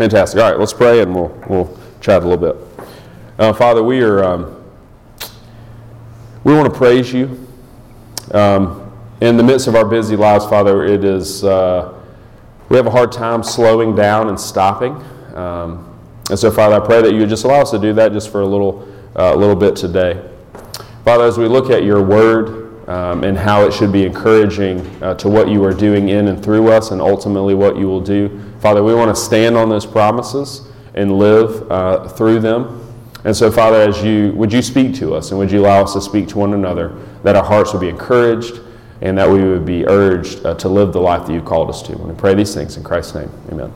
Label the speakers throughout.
Speaker 1: Fantastic. All right, let's pray and we'll, we'll chat a little bit. Uh, Father, we are um, we want to praise you. Um, in the midst of our busy lives, Father, it is uh, we have a hard time slowing down and stopping. Um, and so, Father, I pray that you would just allow us to do that just for a little, uh, little bit today. Father, as we look at your word um, and how it should be encouraging uh, to what you are doing in and through us and ultimately what you will do, Father, we want to stand on those promises and live uh, through them. And so, Father, as you would you speak to us and would you allow us to speak to one another, that our hearts would be encouraged and that we would be urged uh, to live the life that you called us to. And we pray these things in Christ's name. Amen.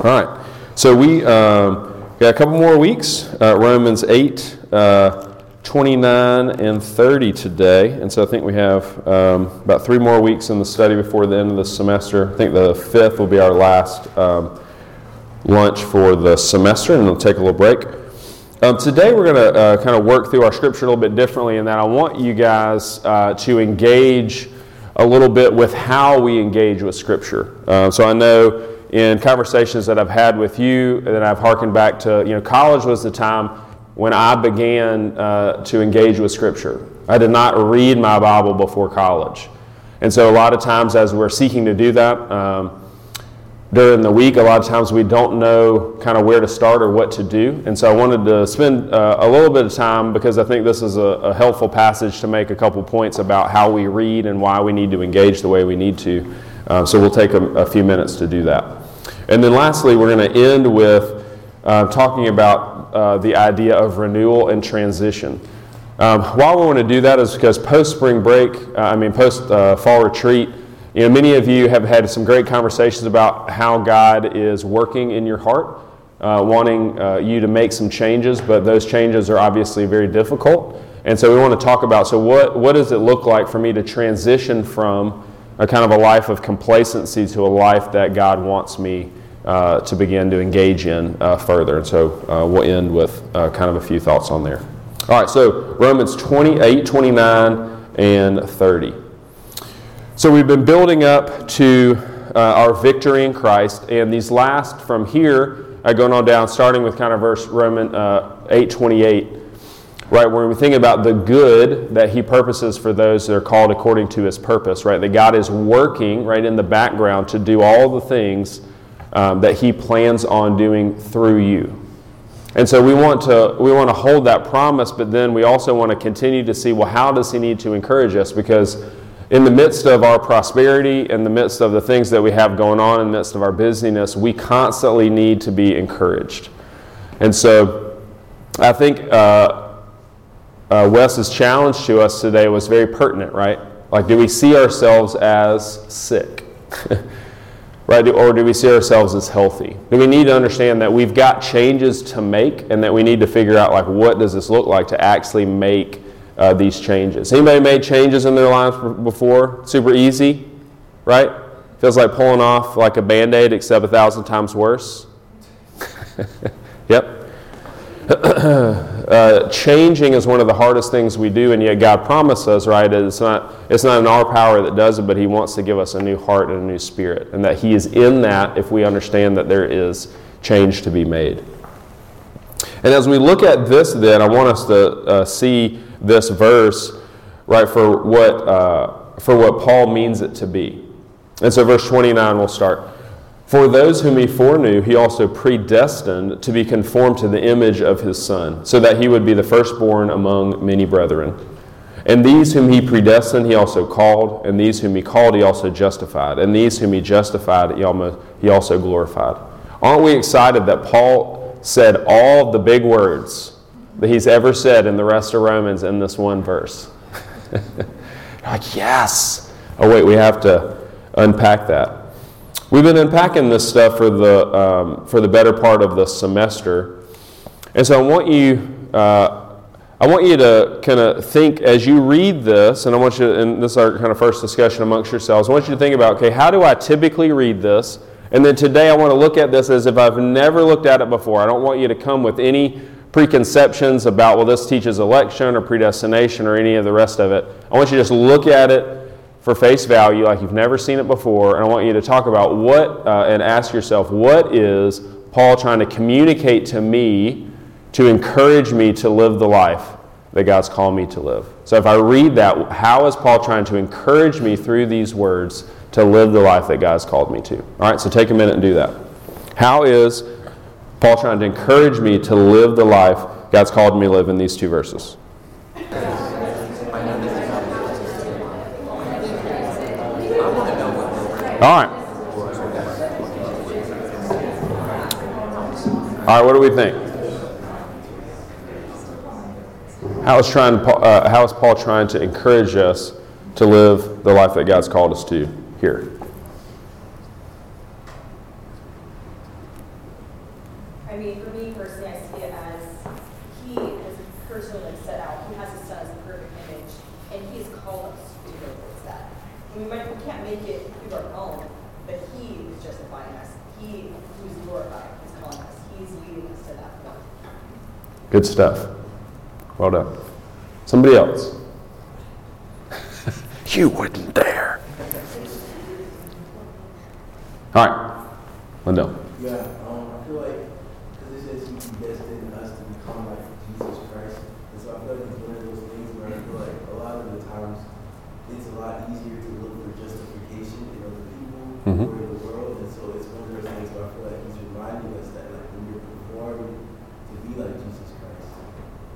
Speaker 1: All right. So we um, got a couple more weeks. Uh, Romans 8, uh, 29 and 30 today. And so I think we have um, about three more weeks in the study before the end of the semester. I think the fifth will be our last. Um, lunch for the semester, and we'll take a little break. Um, today, we're going to uh, kind of work through our scripture a little bit differently in that I want you guys uh, to engage a little bit with how we engage with scripture. Uh, so I know in conversations that I've had with you that I've harkened back to, you know, college was the time when I began uh, to engage with scripture. I did not read my Bible before college. And so a lot of times as we're seeking to do that, um, during the week, a lot of times we don't know kind of where to start or what to do. And so I wanted to spend uh, a little bit of time because I think this is a, a, helpful passage to make a couple points about how we read and why we need to engage the way we need to. Uh, so we'll take a, a, few minutes to do that. And then lastly, we're going to end with uh, talking about uh, the idea of renewal and transition. Um, why we want to do that is because post spring break, uh, I mean, post uh, fall retreat, you know, many of you have had some great conversations about how God is working in your heart, uh, wanting uh, you to make some changes, but those changes are obviously very difficult. And so we want to talk about so what, what does it look like for me to transition from a kind of a life of complacency to a life that God wants me uh, to begin to engage in uh, further. And so uh, we'll end with uh, kind of a few thoughts on there. All right, so Romans 28, 29, and 30. So we've been building up to our victory in Christ, and these last from here, going on down, starting with kind of verse Roman uh, 828, right, where we think about the good that He purposes for those that are called according to His purpose, right, that God is working right in the background to do all the things um, that He plans on doing through you. And so we want to we want to hold that promise, but then we also want to continue to see well, how does He need to encourage us because in the midst of our prosperity, in the midst of the things that we have going on, in the midst of our busyness, we constantly need to be encouraged. And so I think uh, uh, Wes's challenge to us today was very pertinent, right? Like, do we see ourselves as sick? right? Or do we see ourselves as healthy? Do we need to understand that we've got changes to make and that we need to figure out, like, what does this look like to actually make uh, these changes. Anybody made changes in their lives before? Super easy, right? Feels like pulling off like a band aid, except a thousand times worse. yep. uh, changing is one of the hardest things we do, and yet God promised us, right? It's not, it's not in our power that does it, but He wants to give us a new heart and a new spirit, and that He is in that if we understand that there is change to be made. And as we look at this, then, I want us to uh, see this verse, right, for what, uh, for what Paul means it to be. And so, verse 29, we'll start. For those whom he foreknew, he also predestined to be conformed to the image of his Son, so that he would be the firstborn among many brethren. And these whom he predestined, he also called, and these whom he called, he also justified, and these whom he justified, he also glorified. Aren't we excited that Paul said all the big words that he's ever said in the rest of Romans in this one verse. like, yes. Oh, wait, we have to unpack that. We've been unpacking this stuff for the, um, for the better part of the semester. And so I want you. Uh, I want you to kind of think as you read this, and I want you, to, and this is our kind of first discussion amongst yourselves. I want you to think about, okay, how do I typically read this? And then today I want to look at this as if I've never looked at it before. I don't want you to come with any preconceptions about, well, this teaches election or predestination or any of the rest of it. I want you to just look at it for face value, like you've never seen it before, and I want you to talk about what, uh, and ask yourself, what is Paul trying to communicate to me to encourage me to live the life that God's called me to live? So if I read that, how is Paul trying to encourage me through these words to live the life that God's called me to? All right, so take a minute and do that. How is Paul trying to encourage me to live the life God's called me to live in these two verses? All right. All right, what do we think? How is, trying, uh, how is Paul trying to encourage us to live the life that God's called us to here? Good stuff. Well done. Somebody else. you wouldn't dare. All right. Lindell.
Speaker 2: Yeah, um, I feel like, because it says he predestined us to become like Jesus Christ. And so I feel like it's one of those things where I feel like a lot of the times it's a lot easier to look for justification in other people mm-hmm. or in the world. And so it's one of those things where I feel like he's reminding us that like when you're performing to be like Jesus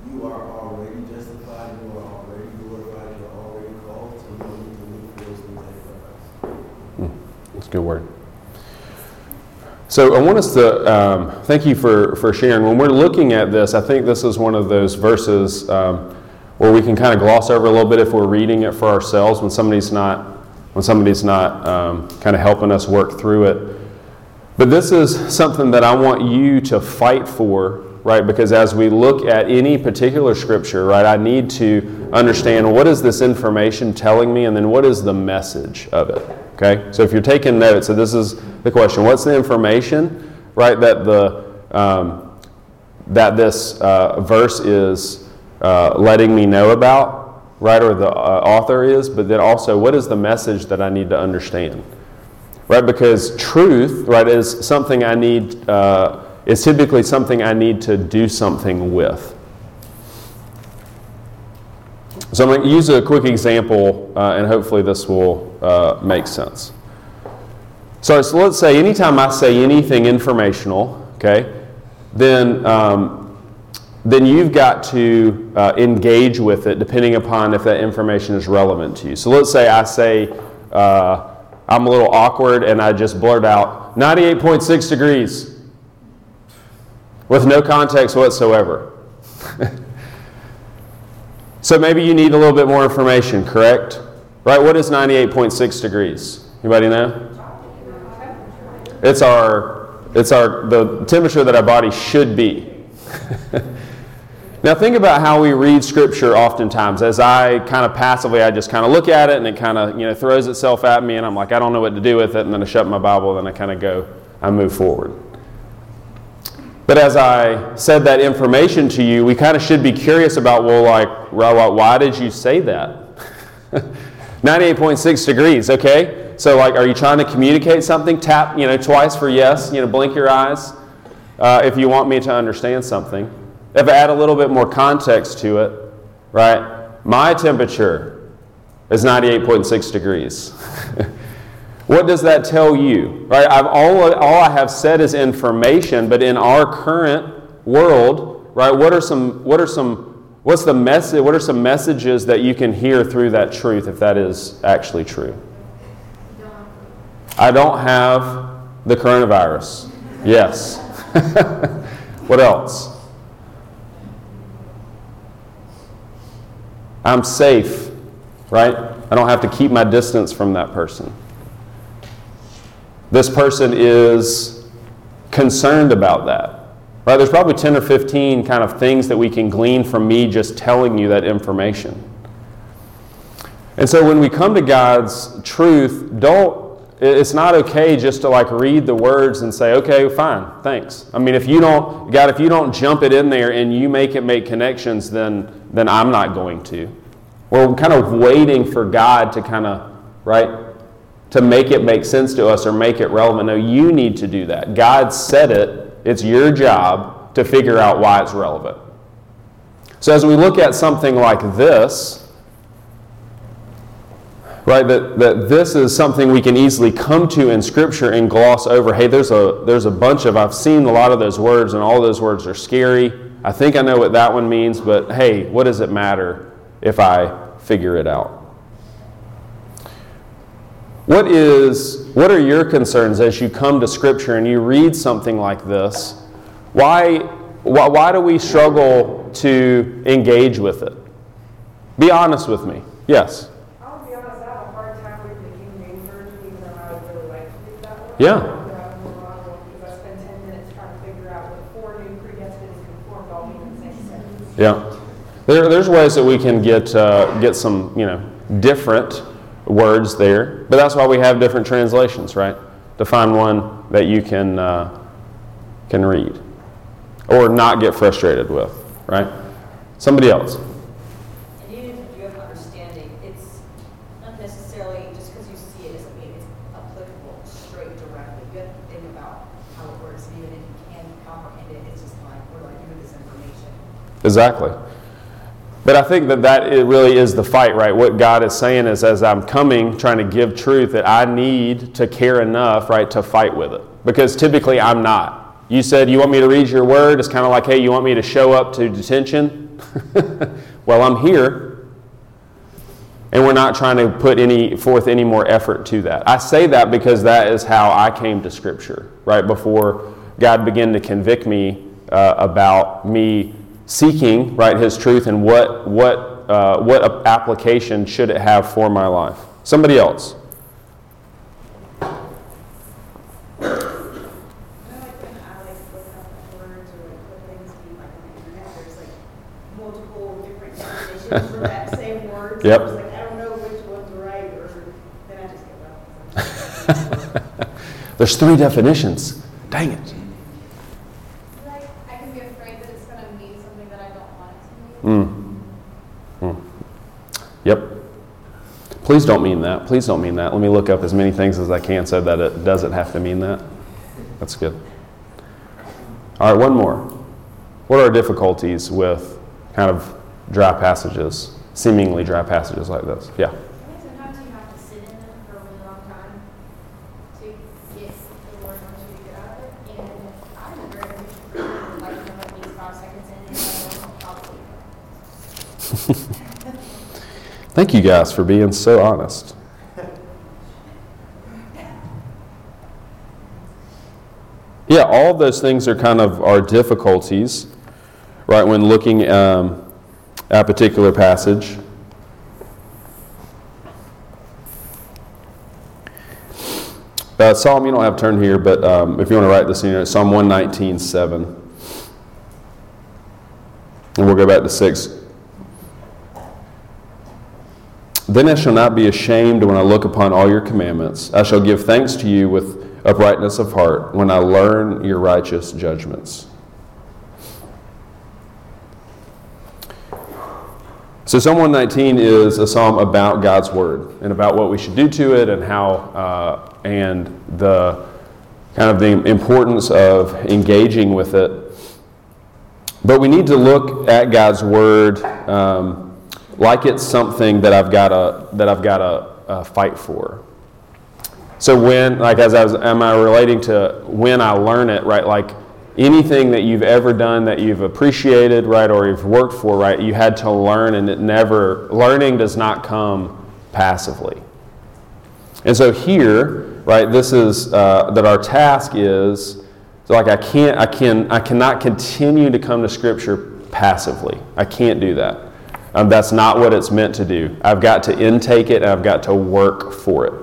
Speaker 2: you are already justified, you are already glorified, you are already called, so you don't need to look for those things anywhere else.
Speaker 1: That's a good word. So I want us to um, thank you for, for sharing. When we're looking at this, I think this is one of those verses um, where we can kind of gloss over a little bit if we're reading it for ourselves when somebody's not when somebody's not um, kind of helping us work through it. But this is something that I want you to fight for right? Because as we look at any particular scripture, right, I need to understand what is this information telling me and then what is the message of it, okay? So if you're taking notes, so this is the question what's the information, right, that, the, um, that this uh, verse is uh, letting me know about, right, or the uh, author is, but then also what is the message that I need to understand? Right, because truth, right, is something I need uh, is typically something I need to do something with. So I'm going to use a quick example, uh, and hopefully this will uh, make sense. So, so, let's say anytime I say anything informational, okay, then, um, then you've got to uh, engage with it depending upon if that information is relevant to you. So let's say I say, uh, I'm a little awkward and I just blurt out 98.6 degrees with no context whatsoever. so maybe you need a little bit more information, correct? Right? What is 98.6 degrees? Anybody know? It's our it's our the temperature that our body should be. now think about how we read scripture oftentimes. As I kind of passively I just kind of look at it and it kind of, you know, throws itself at me and I'm like I don't know what to do with it and then I shut my Bible and I kind of go I move forward. But as I said that information to you, we kind of should be curious about, well, like, why did you say that? 98.6 degrees, okay? So, like, are you trying to communicate something? Tap, you know, twice for yes, you know, blink your eyes uh, if you want me to understand something. If I add a little bit more context to it, right? My temperature is 98.6 degrees. What does that tell you? Right? I've all, all I have said is information, but in our current world, right, what are some what are some what's the message what are some messages that you can hear through that truth if that is actually true? I don't have the coronavirus. Yes. what else? I'm safe, right? I don't have to keep my distance from that person. This person is concerned about that. Right? There's probably 10 or 15 kind of things that we can glean from me just telling you that information. And so when we come to God's truth, don't it's not okay just to like read the words and say, okay, fine, thanks. I mean, if you don't, God, if you don't jump it in there and you make it make connections, then then I'm not going to. We're kind of waiting for God to kind of right? To make it make sense to us or make it relevant. No, you need to do that. God said it. It's your job to figure out why it's relevant. So as we look at something like this, right, that, that this is something we can easily come to in Scripture and gloss over. Hey, there's a, there's a bunch of, I've seen a lot of those words, and all those words are scary. I think I know what that one means, but hey, what does it matter if I figure it out? What is what are your concerns as you come to scripture and you read something like this? Why why, why do we struggle to engage with it? Be honest with me. Yes.
Speaker 3: I'll be honest, I have a hard time reading the King James Version, even though I would really like to read that one.
Speaker 1: Yeah.
Speaker 3: Because I spend ten minutes trying to figure out what foreknew predestined is conformed all mean in the same sentence.
Speaker 1: Yeah. There, there's ways that we can get uh, get some you know different words there, but that's why we have different translations, right? To find one that you can uh, can read or not get frustrated with, right? Somebody else.
Speaker 4: Even if you have understanding, it's not necessarily, just because you see it doesn't mean it's applicable straight directly. You have to think about how it works, and even if you can comprehend it, it's just like, where do I do with this information?
Speaker 1: Exactly. But I think that that it really is the fight, right? What God is saying is, as I'm coming, trying to give truth, that I need to care enough, right, to fight with it. Because typically I'm not. You said you want me to read your word. It's kind of like, hey, you want me to show up to detention? well, I'm here. And we're not trying to put any forth any more effort to that. I say that because that is how I came to Scripture, right? Before God began to convict me uh, about me seeking, right, His truth and what what uh, what application should it have for my life. Somebody else.
Speaker 3: I like when I like look up words or like put things in like on the internet, there's like multiple different definitions for that same word. So
Speaker 1: Yep.
Speaker 3: Like, I don't know which one's right, or then I just give up.
Speaker 1: There's three definitions. Dang it.
Speaker 5: Like, I can be afraid that it's gonna mean something that I don't want it to mean.
Speaker 1: Mm. Mm. Yep. Please don't mean that. Please don't mean that. Let me look up as many things as I can so that it doesn't have to mean that. That's good. All right, one more. What are our difficulties with kind of dry passages, seemingly dry passages like this? Yeah.
Speaker 5: Sometimes you have to sit in it for a really long time to get the word once you get out of it. And I'm a very patient person, like, you know, at least five seconds in, and I don't, I'll sleep.
Speaker 1: Thank you guys for being so honest. Yeah, all those things are kind of our difficulties, right, when looking um, at a particular passage. Uh, Psalm, you don't have to turn here, but um, if you want to write this in Psalm 119, 7. And we'll go back to 6. Then I shall not be ashamed when I look upon all your commandments. I shall give thanks to you with uprightness of heart when I learn your righteous judgments. So, Psalm 119 is a psalm about God's word and about what we should do to it and how, uh, and the kind of the importance of engaging with it. But we need to look at God's word um, like it's something that I've got to that I've got to uh, fight for. So when, like, as I was, am I relating to when I learn it, right? Like anything that you've ever done that you've appreciated, right, or you've worked for, right? You had to learn, and it never learning does not come passively. And so here, right, this is uh, that our task is so like I can't, I can, I cannot continue to come to Scripture passively. I can't do that. Um, that's not what it's meant to do. I've got to intake it, and I've got to work for it.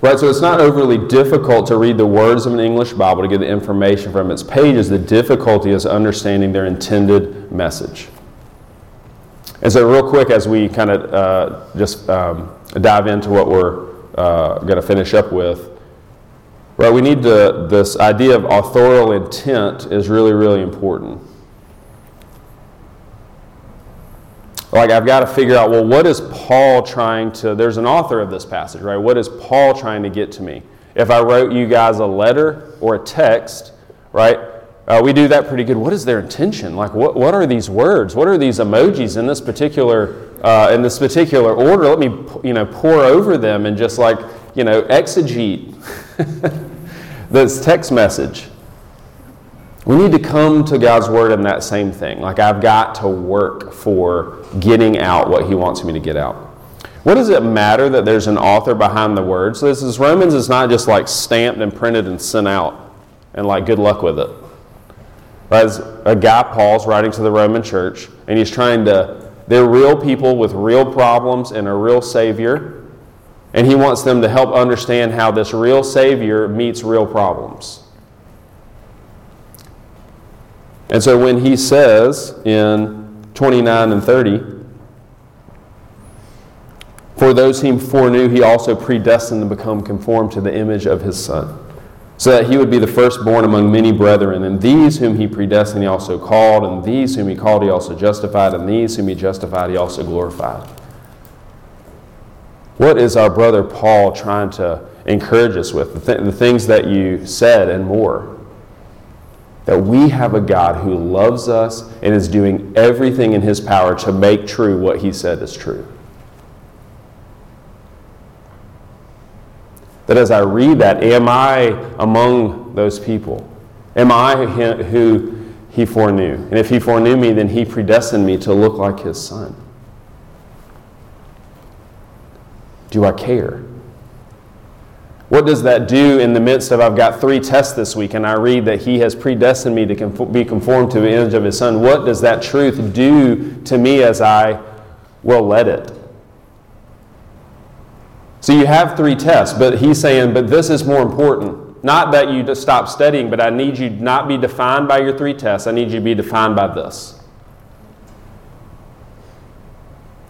Speaker 1: Right, so it's not overly difficult to read the words of an English Bible to get the information from its pages. The difficulty is understanding their intended message. And so, real quick, as we kind of uh, just um, dive into what we're uh, going to finish up with, right, we need to, this idea of authorial intent is really, really important. Like I've got to figure out, well, what is Paul trying to, there's an author of this passage, right? What is Paul trying to get to me? If I wrote you guys a letter or a text, right? Uh, we do that pretty good. What is their intention? Like, what, what are these words? What are these emojis in this particular uh, in this particular order? Let me, you know, pour over them and just like, you know, exegete this text message. We need to come to God's word in that same thing. Like, I've got to work for getting out what He wants me to get out. What does it matter that there's an author behind the words? This is Romans is not just like stamped and printed and sent out and like good luck with it. As a guy, Paul's writing to the Roman church, and he's trying to, they're real people with real problems and a real Savior, and he wants them to help understand how this real Savior meets real problems. And so when he says in 29 and 30, for those he foreknew, he also predestined to become conformed to the image of his Son, so that he would be the firstborn among many brethren. And these whom he predestined, he also called, and these whom he called, he also justified, and these whom he justified, he also glorified. What is our brother Paul trying to encourage us with? The, th- the things that you said and more. That we have a God who loves us and is doing everything in his power to make true what he said is true. That as I read that, am I among those people? Am I who he foreknew? And if he foreknew me, then he predestined me to look like his son. Do I care? What does that do in the midst of I've got three tests this week and I read that he has predestined me to be conformed to the image of his son? What does that truth do to me as I will let it? So you have three tests, but he's saying, but this is more important. Not that you just stop studying, but I need you not be defined by your three tests. I need you to be defined by this.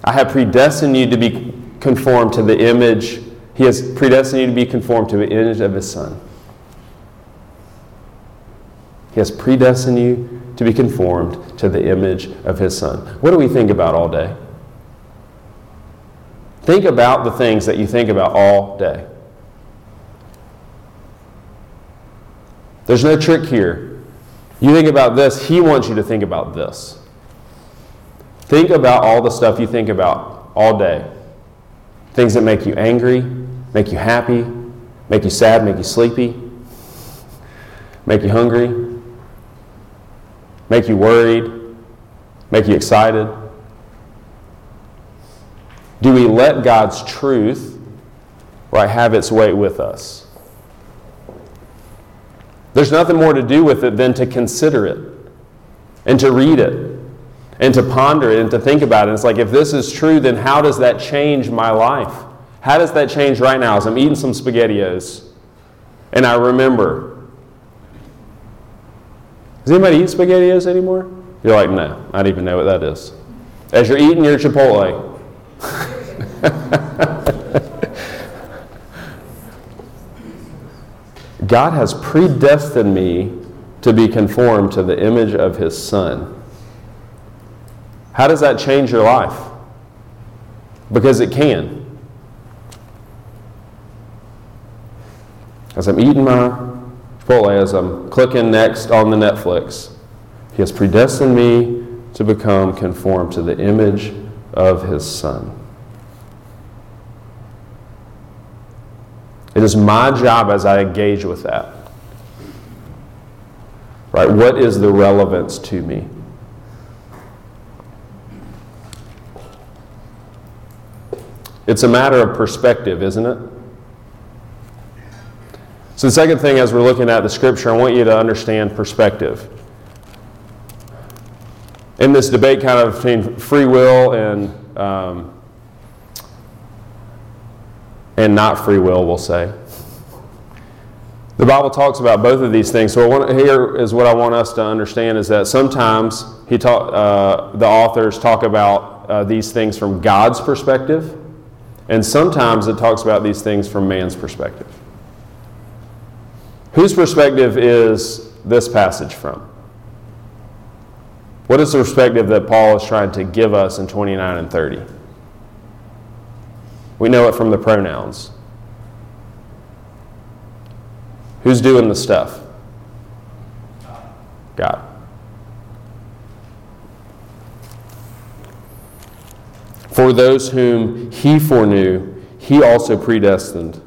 Speaker 1: I have predestined you to be conformed to the image. He has predestined you to be conformed to the image of his son. He has predestined you to be conformed to the image of his son. What do we think about all day? Think about the things that you think about all day. There's no trick here. You think about this, he wants you to think about this. Think about all the stuff you think about all day. Things that make you angry, make you happy, make you sad, make you sleepy, make you hungry, make you worried, make you excited. Do we let God's truth right, have its way with us? There's nothing more to do with it than to consider it and to read it and to ponder it and to think about it. It's like, if this is true, then how does that change my life? How does that change right now as I'm eating some SpaghettiOs and I remember? Does anybody eat SpaghettiOs anymore? You're like, no, I don't even know what that is. As you're eating your Chipotle, God has predestined me to be conformed to the image of His Son. How does that change your life? Because it can. As I'm eating my Chipotle, as I'm clicking next on the Netflix, He has predestined me to become conformed to the image of His Son. It is my job as I engage with that. Right? What is the relevance to me? It's a matter of perspective, isn't it? So, the second thing, as we're looking at the scripture, I want you to understand perspective. In this debate, kind of between free will and um, and not free will, we'll say. The Bible talks about both of these things. So, want, here is what I want us to understand: is that sometimes he talk, uh, the authors talk about uh, these things from God's perspective, and sometimes it talks about these things from man's perspective. Whose perspective is this passage from? What is the perspective that Paul is trying to give us in 29 and 30? We know it from the pronouns. Who's doing the stuff? God. For those whom he foreknew, he also predestined,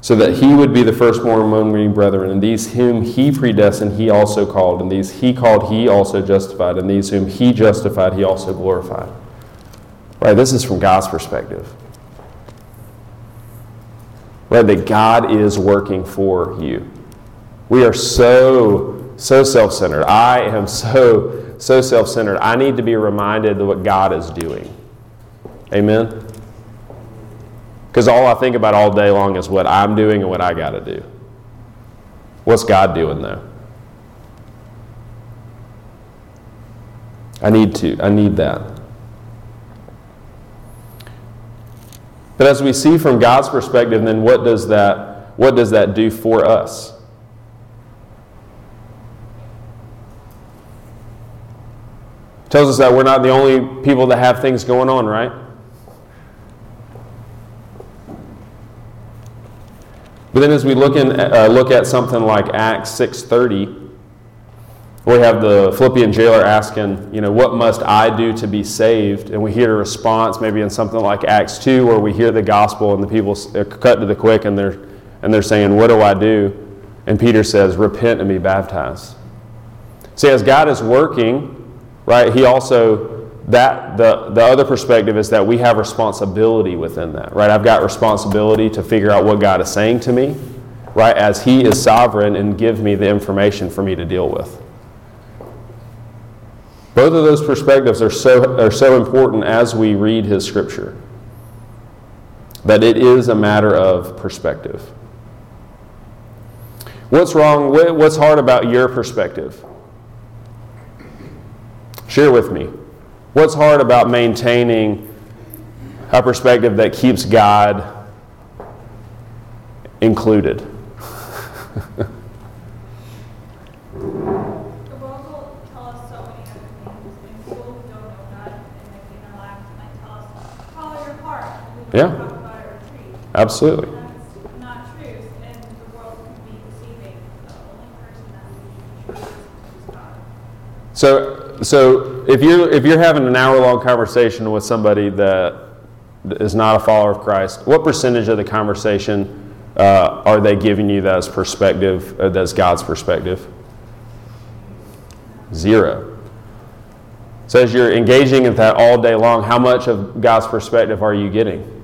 Speaker 1: so that he would be the firstborn among many brethren. And these whom he predestined, he also called. And these he called, he also justified. And these whom he justified, he also glorified. Right, this is from God's perspective. Right, that God is working for you. We are so, so self centered. I am so, so self centered. I need to be reminded of what God is doing. Amen? Because all I think about all day long is what I'm doing and what I got to do. What's God doing though? I need to. I need that. But as we see from God's perspective, then what does that what does that do for us? tells us that we're not the only people that have things going on, right? But then as we look, in, uh, look at something like Acts 6.30, we have the Philippian jailer asking, you know, what must I do to be saved? And we hear a response maybe in something like Acts 2 where we hear the gospel and the people are cut to the quick and they're, and they're saying, what do I do? And Peter says, repent and be baptized. See, as God is working, right, he also that the, the other perspective is that we have responsibility within that right? I've got responsibility to figure out what god is saying to me right as he is sovereign and give me the information for me to deal with. Both of those perspectives are so, are so important as we read his scripture that it is a matter of perspective. What's wrong what's hard about your perspective? Share with me What's hard about maintaining a perspective that keeps God included? Yeah. Absolutely.
Speaker 5: That's not true, and the world can be deceiving. The only person that will be true is God.
Speaker 1: So, so if you're if you're having an hour long conversation with somebody that is not a follower of Christ, what percentage of the conversation uh, are they giving you that's perspective, uh, that's God's perspective? Zero. So as you're engaging in that all day long, how much of God's perspective are you getting?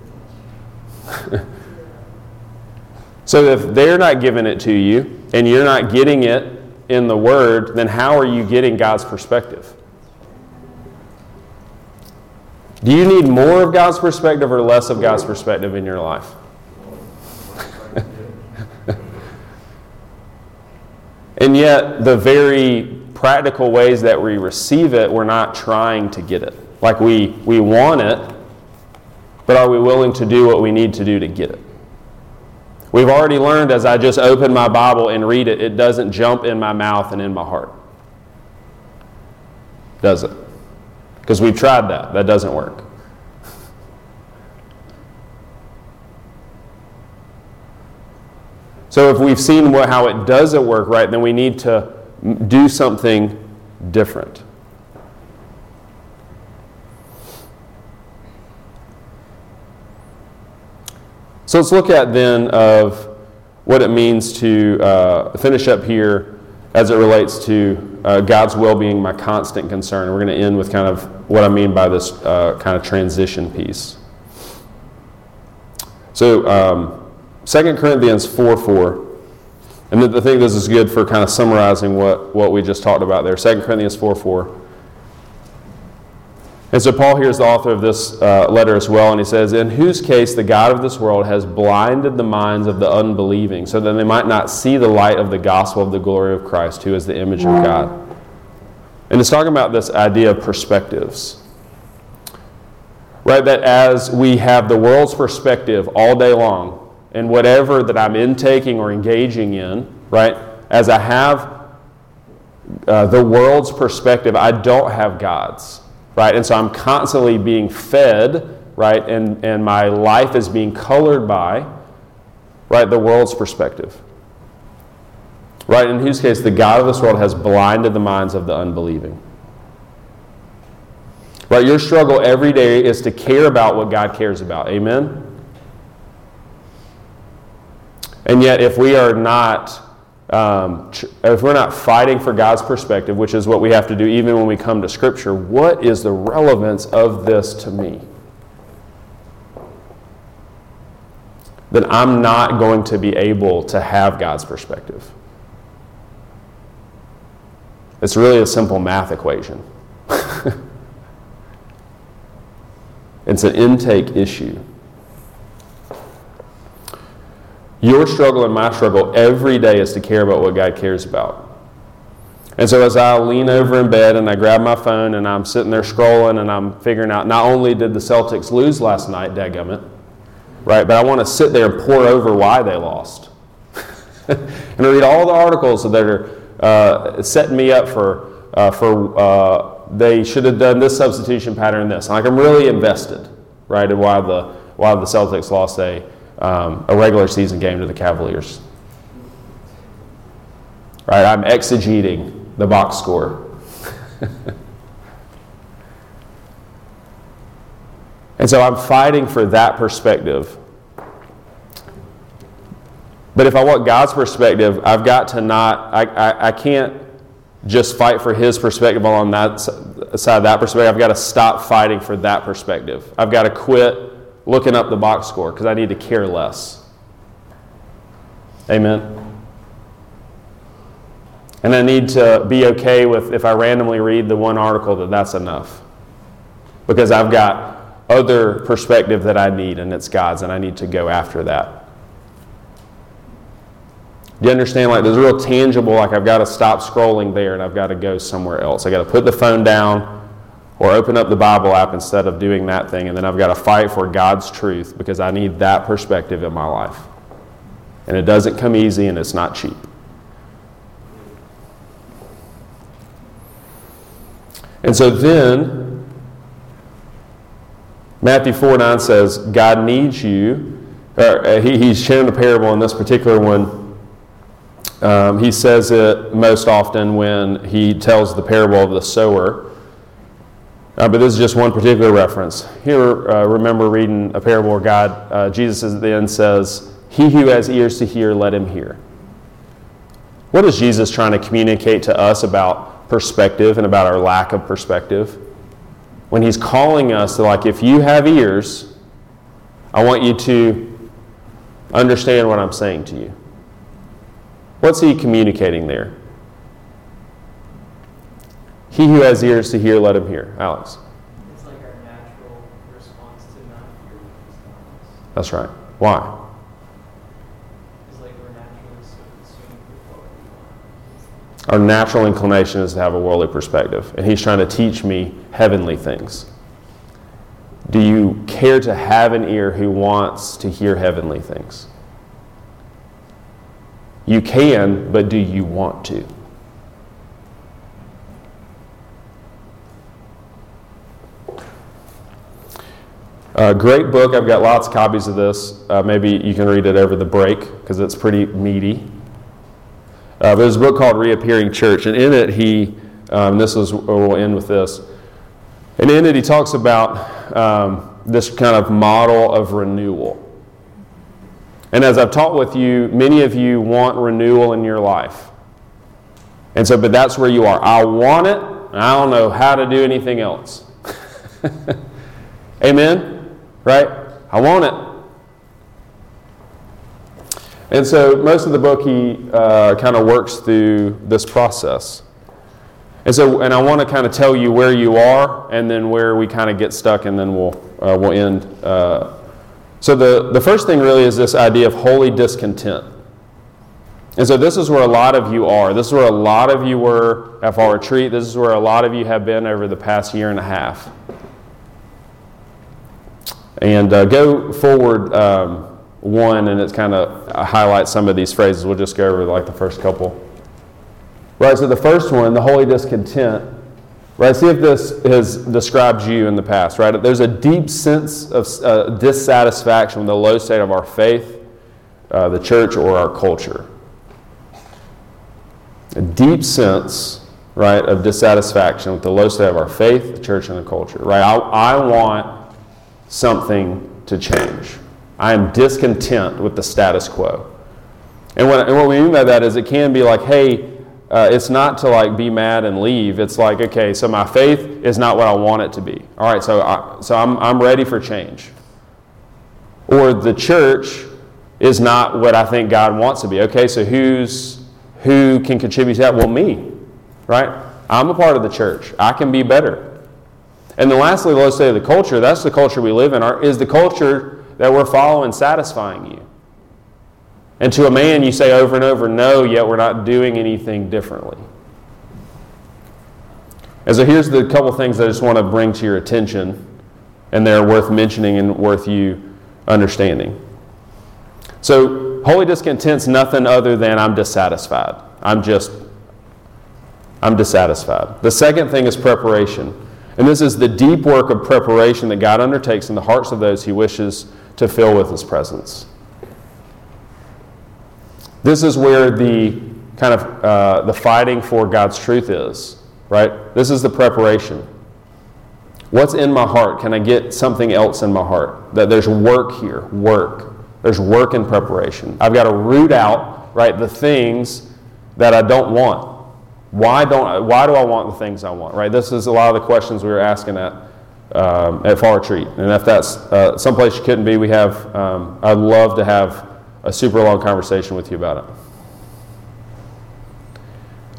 Speaker 1: so if they're not giving it to you and you're not getting it in the Word, then how are you getting God's perspective? Do you need more of God's perspective or less of God's perspective in your life? and yet, the very practical ways that we receive it, we're not trying to get it. Like we, we want it, but are we willing to do what we need to do to get it? We've already learned as I just open my Bible and read it, it doesn't jump in my mouth and in my heart. Does it? Because we've tried that. That doesn't work. So if we've seen what, how it doesn't work right, then we need to do something different. So let's look at then of what it means to uh, finish up here as it relates to uh, God's will being my constant concern. We're going to end with kind of what I mean by this uh, kind of transition piece. So, um, 2 Corinthians 4 4. And I think this is good for kind of summarizing what, what we just talked about there. 2 Corinthians 4 4. And so Paul here is the author of this uh, letter as well, and he says, In whose case the God of this world has blinded the minds of the unbelieving, so that they might not see the light of the gospel of the glory of Christ, who is the image of God. And it's talking about this idea of perspectives. Right? That as we have the world's perspective all day long, and whatever that I'm intaking or engaging in, right? As I have uh, the world's perspective, I don't have God's, right? And so I'm constantly being fed, right? And, and my life is being colored by, right, the world's perspective. Right? In whose case, the God of this world has blinded the minds of the unbelieving. Right? Your struggle every day is to care about what God cares about. Amen? And yet, if we are not, um, if we're not fighting for God's perspective, which is what we have to do even when we come to Scripture, what is the relevance of this to me? Then I'm not going to be able to have God's perspective. It's really a simple math equation. it's an intake issue. Your struggle and my struggle every day is to care about what God cares about. And so as I lean over in bed and I grab my phone and I'm sitting there scrolling and I'm figuring out not only did the Celtics lose last night, dadgummit, right, but I want to sit there and pour over why they lost. and I read all the articles that are uh, setting me up for, uh, for uh, they should have done this substitution pattern this. Like I'm really invested, right, in why the, why the Celtics lost a, um, a regular season game to the Cavaliers. Right, I'm exegeting the box score. and so I'm fighting for that perspective. But if I want God's perspective, I've got to not, I, I, I can't just fight for His perspective on that side of that perspective. I've got to stop fighting for that perspective. I've got to quit looking up the box score because I need to care less. Amen. And I need to be okay with if I randomly read the one article that that's enough. Because I've got other perspective that I need and it's God's and I need to go after that. Do you understand? Like there's a real tangible, like I've got to stop scrolling there and I've got to go somewhere else. I got to put the phone down or open up the Bible app instead of doing that thing, and then I've got to fight for God's truth because I need that perspective in my life. And it doesn't come easy and it's not cheap. And so then, Matthew 4 9 says, God needs you. Or, uh, he, he's sharing a parable in this particular one. Um, he says it most often when he tells the parable of the sower. Uh, but this is just one particular reference. Here, uh, remember reading a parable where God, uh, Jesus at the end says, He who has ears to hear, let him hear. What is Jesus trying to communicate to us about perspective and about our lack of perspective. When he's calling us to, like, if you have ears, I want you to understand what I'm saying to you. What's he communicating there? He who has ears to hear, let him hear. Alex.
Speaker 6: It's like our natural response to not hearing
Speaker 1: That's right. Why? Our natural inclination is to have a worldly perspective, and He's trying to teach me heavenly things. Do you care to have an ear who wants to hear heavenly things? You can, but do you want to? Uh, great book. I've got lots of copies of this. Uh, maybe you can read it over the break because it's pretty meaty. Uh, there's a book called Reappearing Church, and in it he, um, this is we'll end with this, and in it he talks about um, this kind of model of renewal. And as I've taught with you, many of you want renewal in your life. And so, but that's where you are. I want it, I don't know how to do anything else. Amen? Right? I want it. And so most of the book, he uh, kind of works through this process. And so, and I want to kind of tell you where you are and then where we kind of get stuck, and then we'll, uh, we'll end. Uh, so, the, the first thing really is this idea of holy discontent. And so, this is where a lot of you are. This is where a lot of you were at Fall Retreat. This is where a lot of you have been over the past year and a half. And uh, go forward. Um, one, and it's kind of highlights some of these phrases. We'll just go over like the first couple. Right, so the first one, the holy discontent, right? See if this has described you in the past, right? There's a deep sense of uh, dissatisfaction with the low state of our faith, uh, the church, or our culture. A deep sense, right, of dissatisfaction with the low state of our faith, the church, and the culture, right? I, I want something to change. I am discontent with the status quo. And what, and what we mean by that is it can be like, hey, uh, it's not to like be mad and leave. It's like, okay, so my faith is not what I want it to be. All right, so, I, so I'm, I'm ready for change. Or the church is not what I think God wants to be. Okay, so who's, who can contribute to that? Well, me, right? I'm a part of the church. I can be better. And then lastly, let's say the culture, that's the culture we live in, is the culture that we're following satisfying you? And to a man, you say over and over, no, yet we're not doing anything differently. And so here's the couple things I just want to bring to your attention, and they're worth mentioning and worth you understanding. So, holy discontent's nothing other than I'm dissatisfied. I'm just, I'm dissatisfied. The second thing is preparation. And this is the deep work of preparation that God undertakes in the hearts of those he wishes to fill with his presence. This is where the kind of uh, the fighting for God's truth is, right? This is the preparation. What's in my heart? Can I get something else in my heart? That there's work here, work. There's work in preparation. I've got to root out, right, the things that I don't want. Why don't why do I want the things I want? Right? This is a lot of the questions we were asking at um, at Fall Retreat. And if that's uh, someplace you couldn't be, we have. Um, I'd love to have a super long conversation with you about it.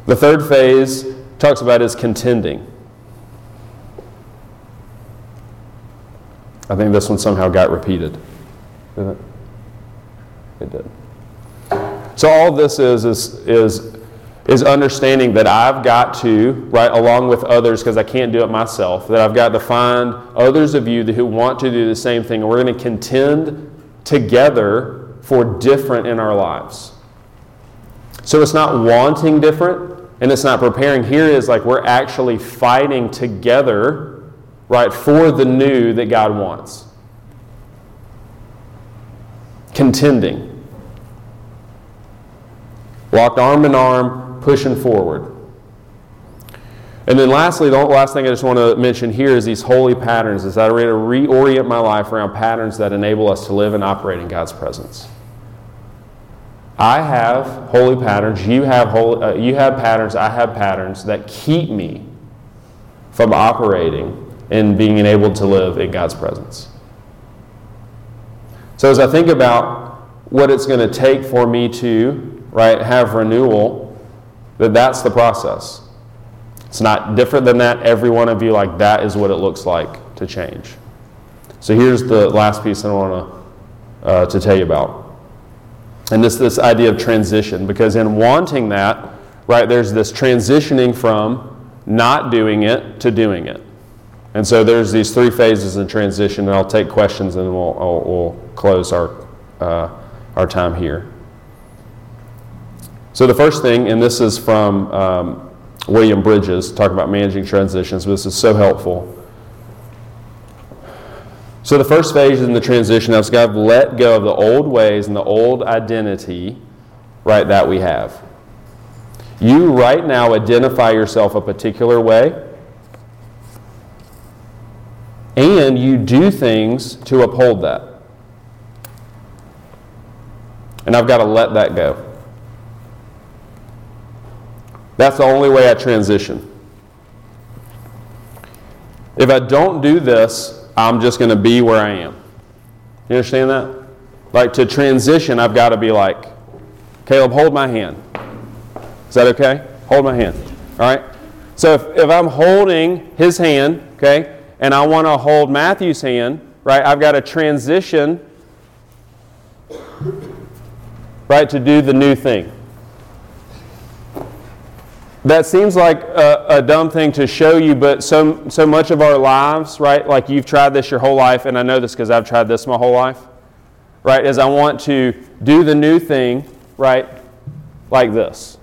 Speaker 1: The third phase talks about is contending. I think this one somehow got repeated. Did it? It did. So all this is is is is understanding that I've got to, right, along with others, because I can't do it myself, that I've got to find others of you who want to do the same thing, and we're going to contend together for different in our lives. So it's not wanting different and it's not preparing. Here is like we're actually fighting together, right, for the new that God wants. Contending. Locked arm in arm, pushing forward. And then lastly, the last thing I just want to mention here is these holy patterns, is that I'm going to reorient my life around patterns that enable us to live and operate in God's presence. I have holy patterns, you have, holy, uh, you have patterns, I have patterns that keep me from operating and being able to live in God's presence. So as I think about what it's going to take for me to right have renewal, that that's the process. It's not different than that. Every one of you, like that, is what it looks like to change. So here's the last piece I want to uh, to tell you about. And this, this idea of transition, because in wanting that, right, there's this transitioning from not doing it to doing it. And so there's these three phases in transition, and I'll take questions and we'll, we'll, we'll close our, uh, our time here. So the first thing, and this is from um, William Bridges, talking about managing transitions, but this is so helpful. So the first phase in the transition is to let go of the old ways and the old identity, right, that we have. You right now identify yourself a particular way, and you do things to uphold that. And I've got to let that go. That's the only way I transition. If I don't do this, I'm just going to be where I am. You understand that? Like to transition, I've got to be like, Caleb, hold my hand. Is that okay? Hold my hand. All right? So if, if I'm holding his hand, okay, and I want to hold Matthew's hand, right, I've got to transition, right, to do the new thing that seems like a, a, dumb thing to show you, but so, so much of our lives, right? Like you've tried this your whole life, and I know this because I've tried this my whole life, right? Is I want to do the new thing, right? Like this.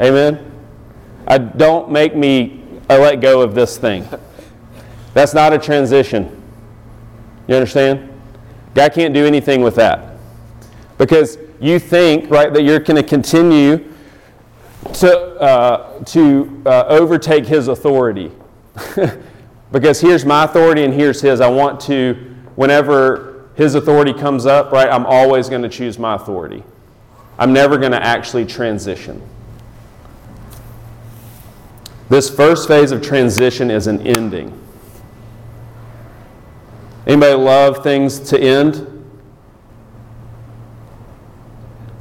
Speaker 1: Amen? I don't make me I let go of this thing. That's not a transition. You understand? God can't do anything with that. Because you think, right, that you're going to continue to, uh, to uh, overtake his authority. because here's my authority and here's his. I want to, whenever his authority comes up, right, I'm always going to choose my authority. I'm never going to actually transition. This first phase of transition is an ending. Anybody love things to end?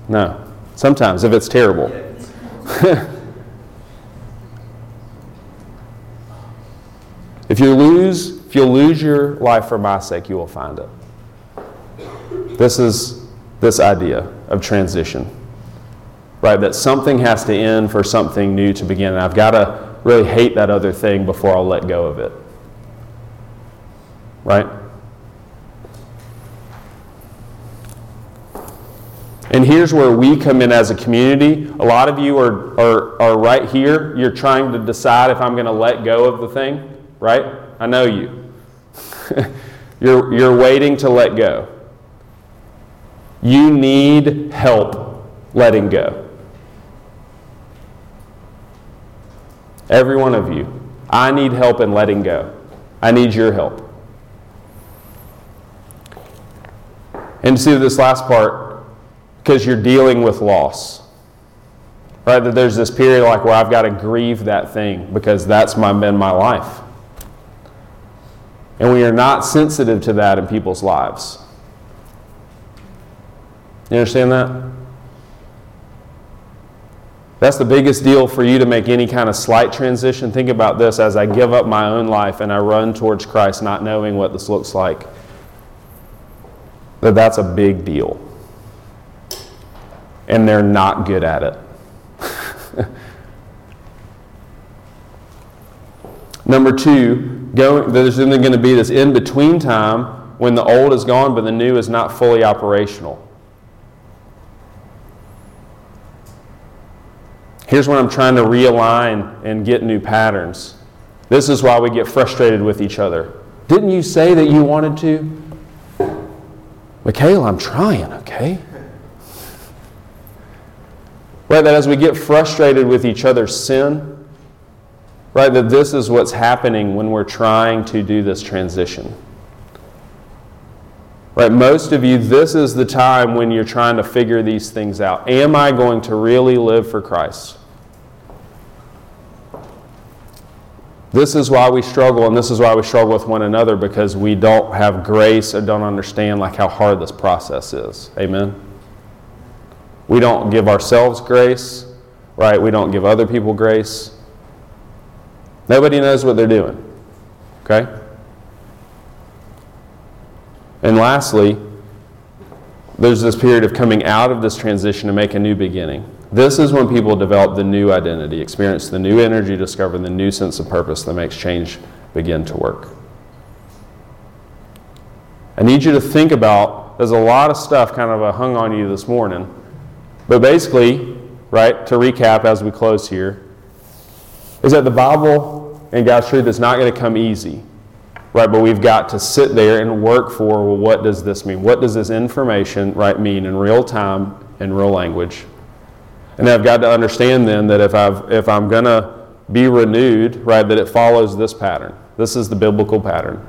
Speaker 1: No. Sometimes, if it's terrible. if you lose, if you lose your life for my sake, you will find it. This is this idea of transition. Right? That something has to end for something new to begin. And I've got to really hate that other thing before I'll let go of it. Right? And here's where we come in as a community. A lot of you are, are, are right here. You're trying to decide if I'm going to let go of the thing, right? I know you. you're, you're waiting to let go. You need help letting go. Every one of you. I need help in letting go. I need your help. And see this last part, because you're dealing with loss. Right? That there's this period like where I've got to grieve that thing because that's my, been my life. And we are not sensitive to that in people's lives. You understand that? That's the biggest deal for you to make any kind of slight transition. Think about this as I give up my own life and I run towards Christ, not knowing what this looks like. That that's a big deal and they're not good at it. Number two, going, there's then going to be this in between time when the old is gone but the new is not fully operational. Here's when I'm trying to realign and get new patterns. This is why we get frustrated with each other. Didn't you say that you wanted to? Michaela, I'm trying, okay? Right, that as we get frustrated with each other's sin, right, that this is what's happening when we're trying to do this transition. Right, most of you, this is the time when you're trying to figure these things out. Am I going to really live for Christ? This is why we struggle, and this is why we struggle with one another because we don't have grace or don't understand like how hard this process is. Amen. We don't give ourselves grace, right? We don't give other people grace. Nobody knows what they're doing. Okay? And lastly, there's this period of coming out of this transition to make a new beginning. This is when people develop the new identity, experience the new energy, discover the new sense of purpose that makes change begin to work. I need you to think about there's a lot of stuff kind of uh, hung on you this morning but basically, right, to recap as we close here, is that the Bible and God's truth is not going to come easy. Right, but we've got to sit there and work for well, what does this mean? What does this information right mean in real time in real language? And I've got to understand then that if I've if I'm gonna be renewed, right, that it follows this pattern. This is the biblical pattern.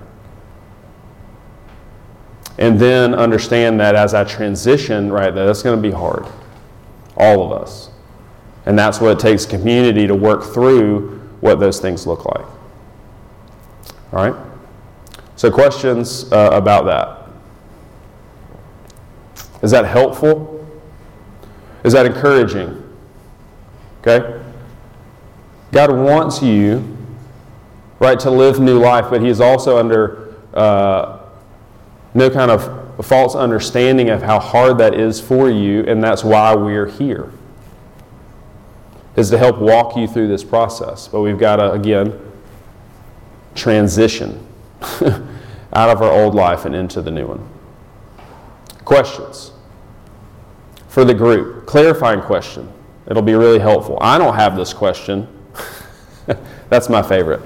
Speaker 1: And then understand that as I transition, right, that it's going to be hard all of us. And that's what it takes community to work through what those things look like. All right? So, questions uh, about that? Is that helpful? Is that encouraging? Okay? God wants you, right, to live new life, but He is also under uh, no kind of a false understanding of how hard that is for you, and that's why we're here. Is to help walk you through this process. But we've got to, again, transition out of our old life and into the new one. Questions for the group? Clarifying question. It'll be really helpful. I don't have this question. That's my favorite.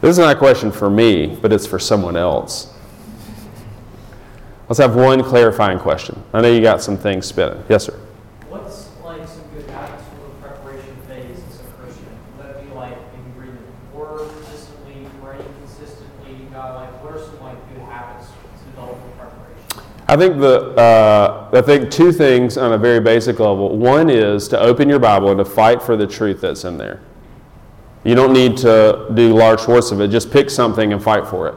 Speaker 1: This is not a question for me, but it's for someone else. Let's have one clarifying question. I know you got some things spinning. Yes, sir.
Speaker 6: What's like some good habits for the preparation phase as a Christian? Would that be like maybe reading the word consistently, praying consistently? God, like what are some like good habits to develop for preparation?
Speaker 1: I think the uh, I think two things on a very basic level. One is to open your Bible and to fight for the truth that's in there. You don't need to do large sorts of it. Just pick something and fight for it,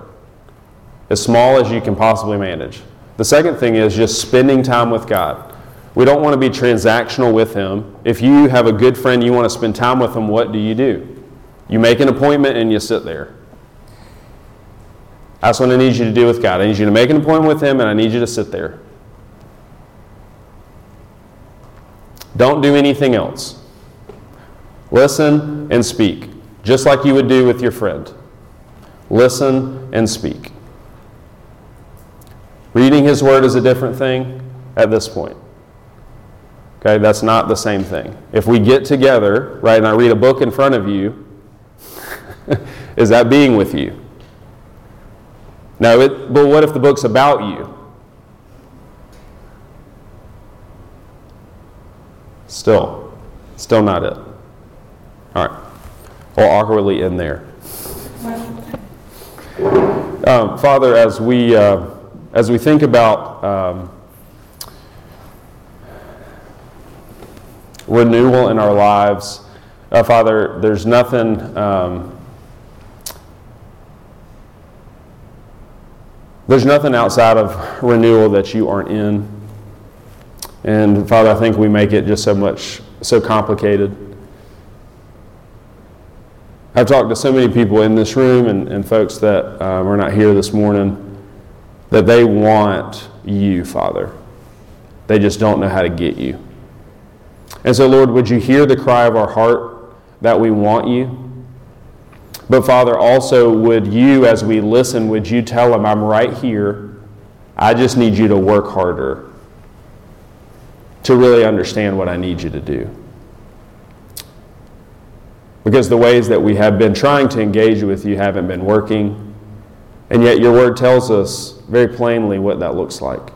Speaker 1: as small as you can possibly manage. The second thing is just spending time with God. We don't want to be transactional with Him. If you have a good friend, you want to spend time with Him. What do you do? You make an appointment and you sit there. That's what I need you to do with God. I need you to make an appointment with Him and I need you to sit there. Don't do anything else. Listen and speak, just like you would do with your friend. Listen and speak. Reading His Word is a different thing at this point. Okay, that's not the same thing. If we get together, right, and I read a book in front of you, is that being with you? No, it, but what if the book's about you? Still, still not it. All right. Or awkwardly in there. Um, Father, as we uh, as we think about um, renewal in our lives, uh, Father, there's nothing. Um, There's nothing outside of renewal that you aren't in. And Father, I think we make it just so much, so complicated. I've talked to so many people in this room and, and folks that um, are not here this morning that they want you, Father. They just don't know how to get you. And so, Lord, would you hear the cry of our heart that we want you? But Father, also, would you, as we listen, would you tell them, I'm right here. I just need you to work harder to really understand what I need you to do. Because the ways that we have been trying to engage with you haven't been working. And yet your word tells us very plainly what that looks like.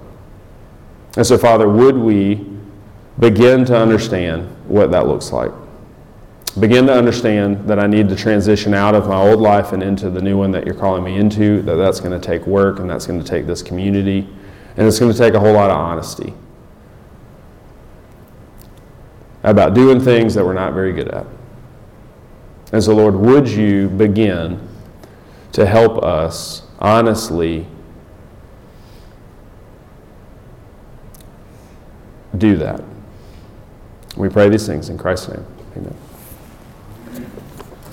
Speaker 1: And so, Father, would we begin to understand what that looks like? begin to understand that I need to transition out of my old life and into the new one that you're calling me into, that that's going to take work and that's going to take this community, and it's going to take a whole lot of honesty about doing things that we're not very good at. And so, Lord, would you begin to help us honestly do that? We pray these things in Christ's name. Amen.